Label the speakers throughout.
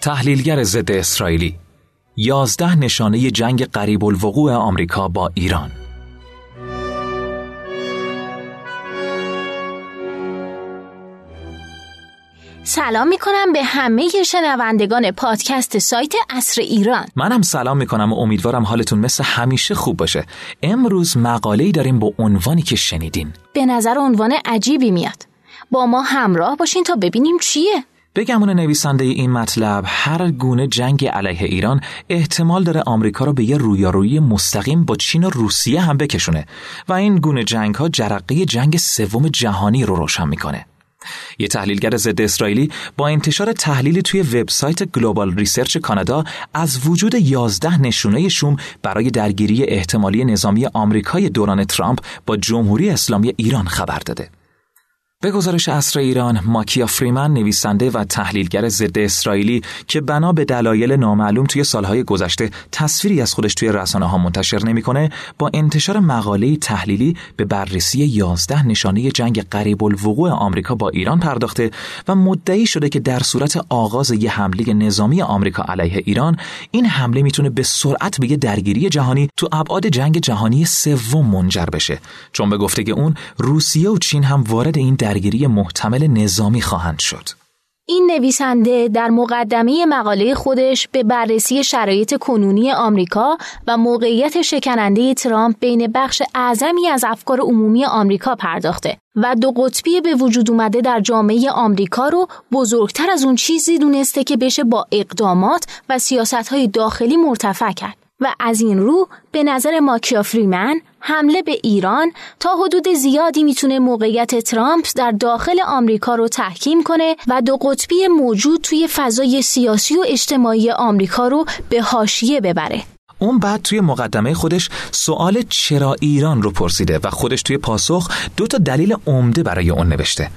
Speaker 1: تحلیلگر ضد اسرائیلی. یازده نشانه جنگ قریب الوقوع آمریکا با ایران.
Speaker 2: سلام می کنم به همه شنوندگان پادکست سایت اصر ایران.
Speaker 1: منم سلام می کنم و امیدوارم حالتون مثل همیشه خوب باشه. امروز مقاله‌ای داریم با عنوانی که شنیدین.
Speaker 2: به نظر عنوان عجیبی میاد. با ما همراه باشین تا ببینیم چیه.
Speaker 1: بگمون نویسنده این مطلب هر گونه جنگ علیه ایران احتمال داره آمریکا رو به یه رویارویی مستقیم با چین و روسیه هم بکشونه و این گونه جنگ ها جرقه جنگ سوم جهانی رو روشن می‌کنه یه تحلیلگر ضد اسرائیلی با انتشار تحلیلی توی وبسایت Global Research کانادا از وجود 11 نشونه شوم برای درگیری احتمالی نظامی آمریکای دوران ترامپ با جمهوری اسلامی ایران خبر داده. به گزارش اصر ایران ماکیا فریمن نویسنده و تحلیلگر ضد اسرائیلی که بنا به دلایل نامعلوم توی سالهای گذشته تصویری از خودش توی رسانه ها منتشر نمی‌کنه با انتشار مقاله تحلیلی به بررسی 11 نشانه جنگ قریب الوقوع آمریکا با ایران پرداخته و مدعی شده که در صورت آغاز یه حمله نظامی آمریکا علیه ایران این حمله می‌تونه به سرعت به یه درگیری جهانی تو ابعاد جنگ جهانی سوم منجر بشه. چون به گفته اون روسیه و چین هم وارد این درگیری محتمل نظامی خواهند شد.
Speaker 2: این نویسنده در مقدمه مقاله خودش به بررسی شرایط کنونی آمریکا و موقعیت شکننده ترامپ بین بخش اعظمی از افکار عمومی آمریکا پرداخته و دو قطبی به وجود اومده در جامعه آمریکا رو بزرگتر از اون چیزی دونسته که بشه با اقدامات و سیاستهای داخلی مرتفع کرد. و از این رو به نظر ماکیا فریمن حمله به ایران تا حدود زیادی می‌تونه موقعیت ترامپ در داخل آمریکا رو تحکیم کنه و دو قطبی موجود توی فضای سیاسی و اجتماعی آمریکا رو به حاشیه ببره.
Speaker 1: اون بعد توی مقدمه خودش سوال چرا ایران رو پرسیده و خودش توی پاسخ دو تا دلیل عمده برای اون نوشته.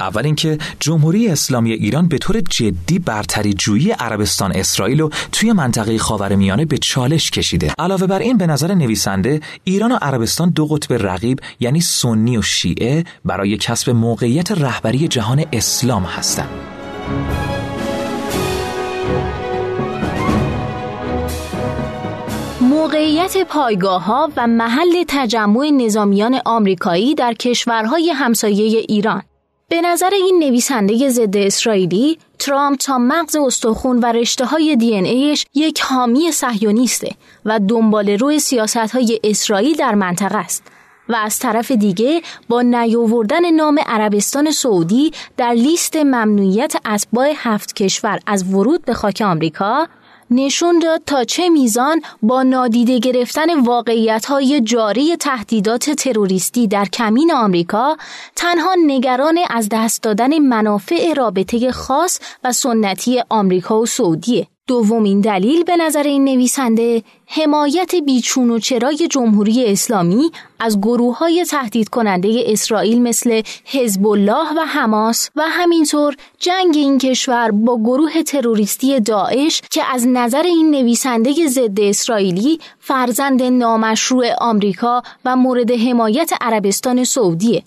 Speaker 1: اول اینکه جمهوری اسلامی ایران به طور جدی برتری جویی عربستان اسرائیل و توی منطقه خاورمیانه به چالش کشیده. علاوه بر این به نظر نویسنده ایران و عربستان دو قطب رقیب یعنی سنی و شیعه برای کسب موقعیت رهبری جهان اسلام هستند.
Speaker 2: موقعیت پایگاه ها و محل تجمع نظامیان آمریکایی در کشورهای همسایه ایران. به نظر این نویسنده ضد اسرائیلی ترامپ تا مغز استخون و رشته های دی ایش یک حامی صهیونیسته و دنبال روی سیاست های اسرائیل در منطقه است و از طرف دیگه با نیاوردن نام عربستان سعودی در لیست ممنوعیت اتباع هفت کشور از ورود به خاک آمریکا نشون داد تا چه میزان با نادیده گرفتن واقعیت های جاری تهدیدات تروریستی در کمین آمریکا تنها نگران از دست دادن منافع رابطه خاص و سنتی آمریکا و سعودیه. دومین دلیل به نظر این نویسنده حمایت بیچون و چرای جمهوری اسلامی از گروه های تهدید کننده اسرائیل مثل حزب الله و حماس و همینطور جنگ این کشور با گروه تروریستی داعش که از نظر این نویسنده ضد اسرائیلی فرزند نامشروع آمریکا و مورد حمایت عربستان سعودیه.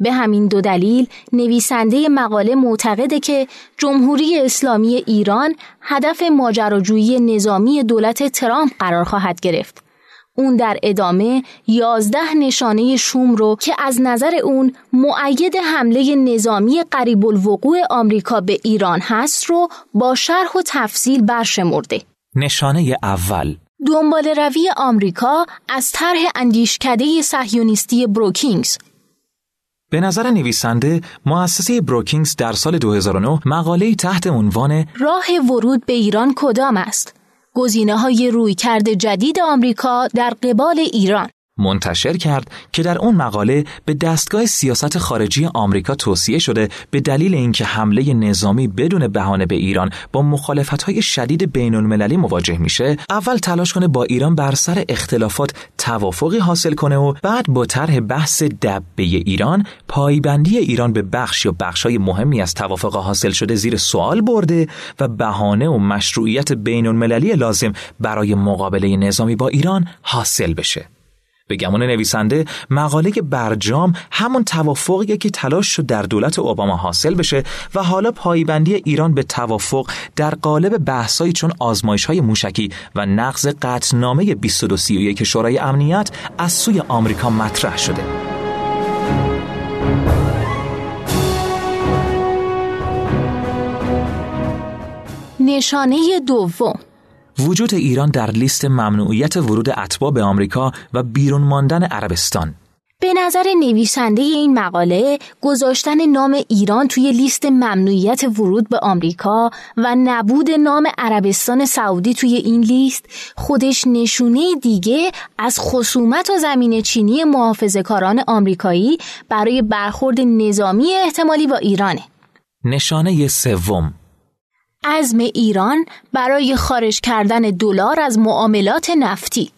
Speaker 2: به همین دو دلیل نویسنده مقاله معتقده که جمهوری اسلامی ایران هدف ماجراجویی نظامی دولت ترامپ قرار خواهد گرفت. اون در ادامه یازده نشانه شوم رو که از نظر اون معید حمله نظامی قریب الوقوع آمریکا به ایران هست رو با شرح و تفصیل برشمرده.
Speaker 1: نشانه اول
Speaker 2: دنبال روی آمریکا از طرح اندیشکده صهیونیستی بروکینگز
Speaker 1: به نظر نویسنده مؤسسه بروکینگز در سال 2009 مقاله تحت عنوان
Speaker 2: راه ورود به ایران کدام است؟ گزینه های روی کرده جدید آمریکا در قبال ایران
Speaker 1: منتشر کرد که در اون مقاله به دستگاه سیاست خارجی آمریکا توصیه شده به دلیل اینکه حمله نظامی بدون بهانه به ایران با مخالفت‌های شدید بین المللی مواجه میشه اول تلاش کنه با ایران بر سر اختلافات توافقی حاصل کنه و بعد با طرح بحث دبه ایران پایبندی ایران به بخش یا بخشای مهمی از توافق حاصل شده زیر سوال برده و بهانه و مشروعیت بین المللی لازم برای مقابله نظامی با ایران حاصل بشه. به گمان نویسنده مقاله برجام همون توافقیه که تلاش شد در دولت اوباما حاصل بشه و حالا پایبندی ایران به توافق در قالب بحثایی چون آزمایش های موشکی و نقض قطعنامه 2231 شورای امنیت از سوی آمریکا مطرح شده.
Speaker 2: نشانه دوم
Speaker 1: وجود ایران در لیست ممنوعیت ورود اتباع به آمریکا و بیرون ماندن عربستان.
Speaker 2: به نظر نویسنده این مقاله گذاشتن نام ایران توی لیست ممنوعیت ورود به آمریکا و نبود نام عربستان سعودی توی این لیست خودش نشونه دیگه از خصومت و زمین چینی محافظه کاران آمریکایی برای برخورد نظامی احتمالی با ایرانه.
Speaker 1: نشانه سوم.
Speaker 2: عزم ایران برای خارج کردن دلار از معاملات نفتی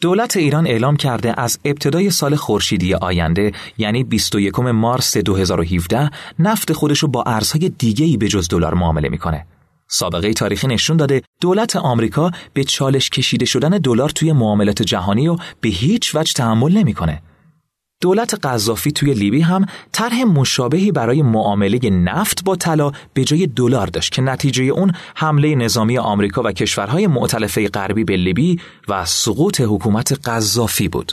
Speaker 1: دولت ایران اعلام کرده از ابتدای سال خورشیدی آینده یعنی 21 مارس 2017 نفت خودش رو با ارزهای دیگه‌ای به جز دلار معامله می‌کنه. سابقه تاریخی نشون داده دولت آمریکا به چالش کشیده شدن دلار توی معاملات جهانی رو به هیچ وجه تحمل نمی‌کنه. دولت قذافی توی لیبی هم طرح مشابهی برای معامله نفت با طلا به جای دلار داشت که نتیجه اون حمله نظامی آمریکا و کشورهای معتلفه غربی به لیبی و سقوط حکومت قذافی بود.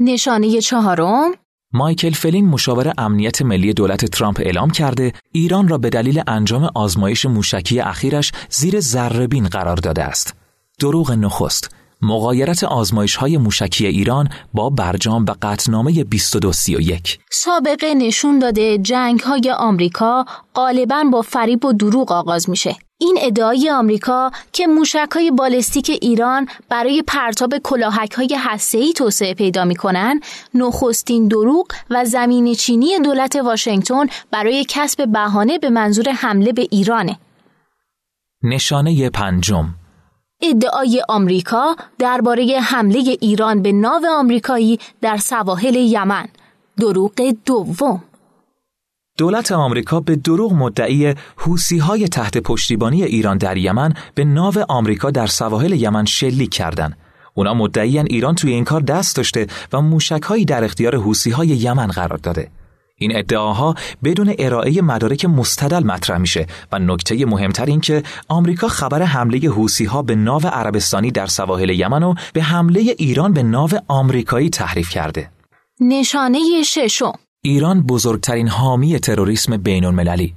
Speaker 2: نشانه چهارم
Speaker 1: مایکل فلین مشاور امنیت ملی دولت ترامپ اعلام کرده ایران را به دلیل انجام آزمایش موشکی اخیرش زیر ذربین قرار داده است. دروغ نخست مقایرت آزمایش های موشکی ایران با برجام و قطنامه 2231
Speaker 2: سابقه نشون داده جنگ های آمریکا غالبا با فریب و دروغ آغاز میشه. این ادعای آمریکا که موشک های بالستیک ایران برای پرتاب کلاهک های هسته‌ای توسعه پیدا می‌کنن نخستین دروغ و زمین چینی دولت واشنگتن برای کسب بهانه به منظور حمله به ایرانه.
Speaker 1: نشانه پنجم
Speaker 2: ادعای آمریکا درباره حمله ایران به ناو آمریکایی در سواحل یمن دروغ دوم
Speaker 1: دولت آمریکا به دروغ مدعی حوسی های تحت پشتیبانی ایران در یمن به ناو آمریکا در سواحل یمن شلیک کردند. اونا مدعیان ایران توی این کار دست داشته و موشک هایی در اختیار حوسی های یمن قرار داده. این ادعاها بدون ارائه مدارک مستدل مطرح میشه و نکته مهمتر این که آمریکا خبر حمله حوسی ها به ناو عربستانی در سواحل یمن و به حمله ایران به ناو آمریکایی تحریف کرده.
Speaker 2: نشانه ششم.
Speaker 1: ایران بزرگترین حامی تروریسم بین المللی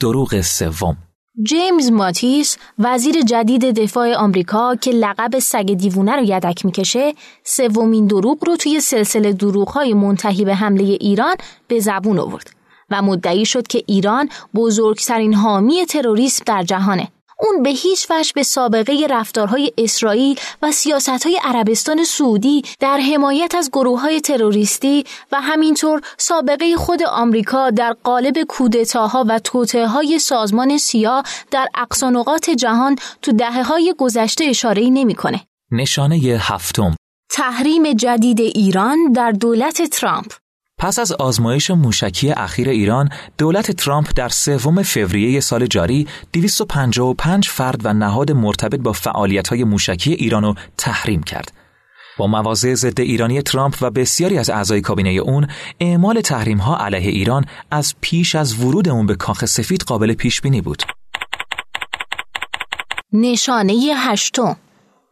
Speaker 1: دروغ سوم.
Speaker 2: جیمز ماتیس وزیر جدید دفاع آمریکا که لقب سگ دیوونه رو یدک می‌کشه سومین دروغ رو توی سلسله های منتهی به حمله ایران به زبون آورد و مدعی شد که ایران بزرگترین حامی تروریسم در جهانه. اون به هیچ وجه به سابقه رفتارهای اسرائیل و سیاستهای عربستان سعودی در حمایت از گروه های تروریستی و همینطور سابقه خود آمریکا در قالب کودتاها و توطعه های سازمان سیا در اقصانقات جهان تو دهه های گذشته اشاره نمی‌کنه.
Speaker 1: نشانه هفتم
Speaker 2: تحریم جدید ایران در دولت ترامپ
Speaker 1: پس از آزمایش موشکی اخیر ایران، دولت ترامپ در سوم فوریه سال جاری 255 فرد و نهاد مرتبط با فعالیت‌های موشکی ایران را تحریم کرد. با مواضع ضد ایرانی ترامپ و بسیاری از اعضای کابینه اون اعمال تحریم ها علیه ایران از پیش از ورود اون به کاخ سفید قابل پیش بینی بود.
Speaker 2: نشانه هشتم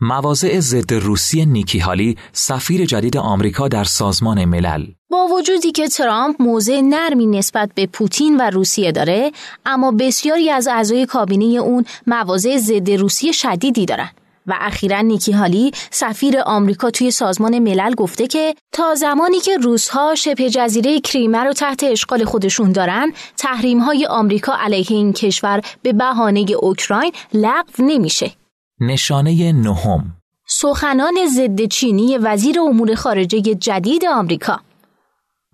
Speaker 1: مواضع ضد روسیه نیکی هالی سفیر جدید آمریکا در سازمان ملل
Speaker 2: با وجودی که ترامپ موضع نرمی نسبت به پوتین و روسیه داره اما بسیاری از اعضای کابینه اون مواضع ضد روسیه شدیدی دارن. و اخیرا نیکی هالی سفیر آمریکا توی سازمان ملل گفته که تا زمانی که روسها شبه جزیره کریمه رو تحت اشغال خودشون دارن تحریم های آمریکا علیه این کشور به بهانه اوکراین لغو نمیشه.
Speaker 1: نشانه نهم.
Speaker 2: سخنان ضد چینی وزیر امور خارجه جدید آمریکا.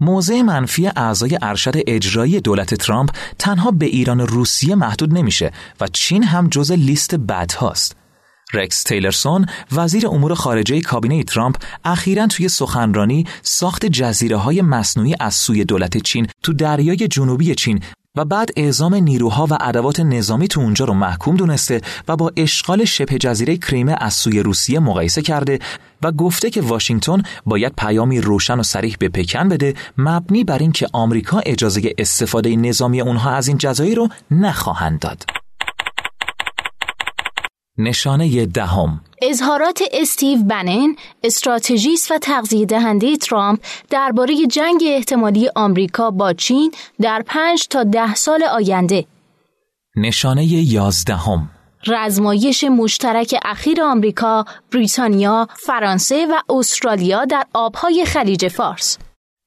Speaker 1: موضع منفی اعضای ارشد اجرایی دولت ترامپ تنها به ایران و روسیه محدود نمیشه و چین هم جز لیست بد هاست. رکس تیلرسون وزیر امور خارجه کابینه ترامپ اخیرا توی سخنرانی ساخت جزیره های مصنوعی از سوی دولت چین تو دریای جنوبی چین و بعد اعزام نیروها و ادوات نظامی تو اونجا رو محکوم دونسته و با اشغال شبه جزیره کریمه از سوی روسیه مقایسه کرده و گفته که واشنگتن باید پیامی روشن و سریح به پکن بده مبنی بر اینکه آمریکا اجازه استفاده نظامی اونها از این جزایر رو نخواهند داد. نشانه دهم
Speaker 2: اظهارات استیو بنن استراتژیست و تغذیه دهنده ترامپ درباره جنگ احتمالی آمریکا با چین در پنج تا ده سال آینده.
Speaker 1: نشانه یازدهم.
Speaker 2: رزمایش مشترک اخیر آمریکا، بریتانیا، فرانسه و استرالیا در آبهای خلیج فارس.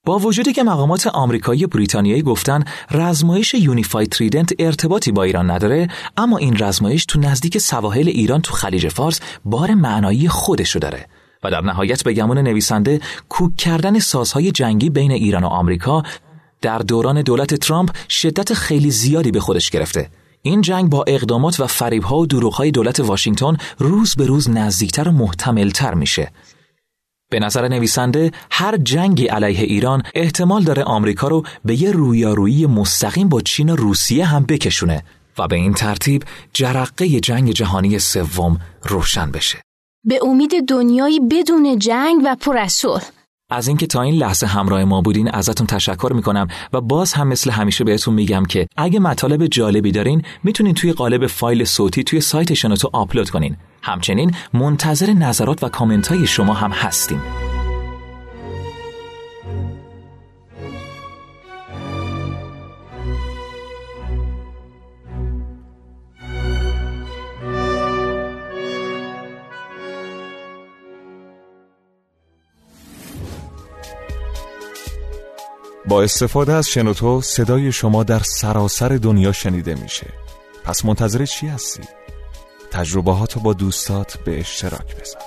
Speaker 1: با وجودی که مقامات آمریکایی بریتانیایی گفتن رزمایش یونیفای تریدنت ارتباطی با ایران نداره اما این رزمایش تو نزدیک سواحل ایران تو خلیج فارس بار معنایی خودشو داره. و در نهایت به گمون نویسنده کوک کردن سازهای جنگی بین ایران و آمریکا در دوران دولت ترامپ شدت خیلی زیادی به خودش گرفته. این جنگ با اقدامات و فریبها و دروغهای دولت واشنگتن روز به روز نزدیکتر و محتملتر میشه. به نظر نویسنده هر جنگی علیه ایران احتمال داره آمریکا رو به یه رویارویی مستقیم با چین و روسیه هم بکشونه و به این ترتیب جرقه جنگ جهانی سوم روشن بشه.
Speaker 2: به امید دنیایی بدون جنگ و پر از
Speaker 1: از اینکه تا این لحظه همراه ما بودین ازتون تشکر می‌کنم و باز هم مثل همیشه بهتون میگم که اگه مطالب جالبی دارین می‌تونین توی قالب فایل صوتی توی سایت شنوتو آپلود کنین. همچنین منتظر نظرات و کامنت های شما هم هستیم.
Speaker 3: با استفاده از شنوتو صدای شما در سراسر دنیا شنیده میشه پس منتظر چی هستی؟ تجربه با دوستات به اشتراک بذار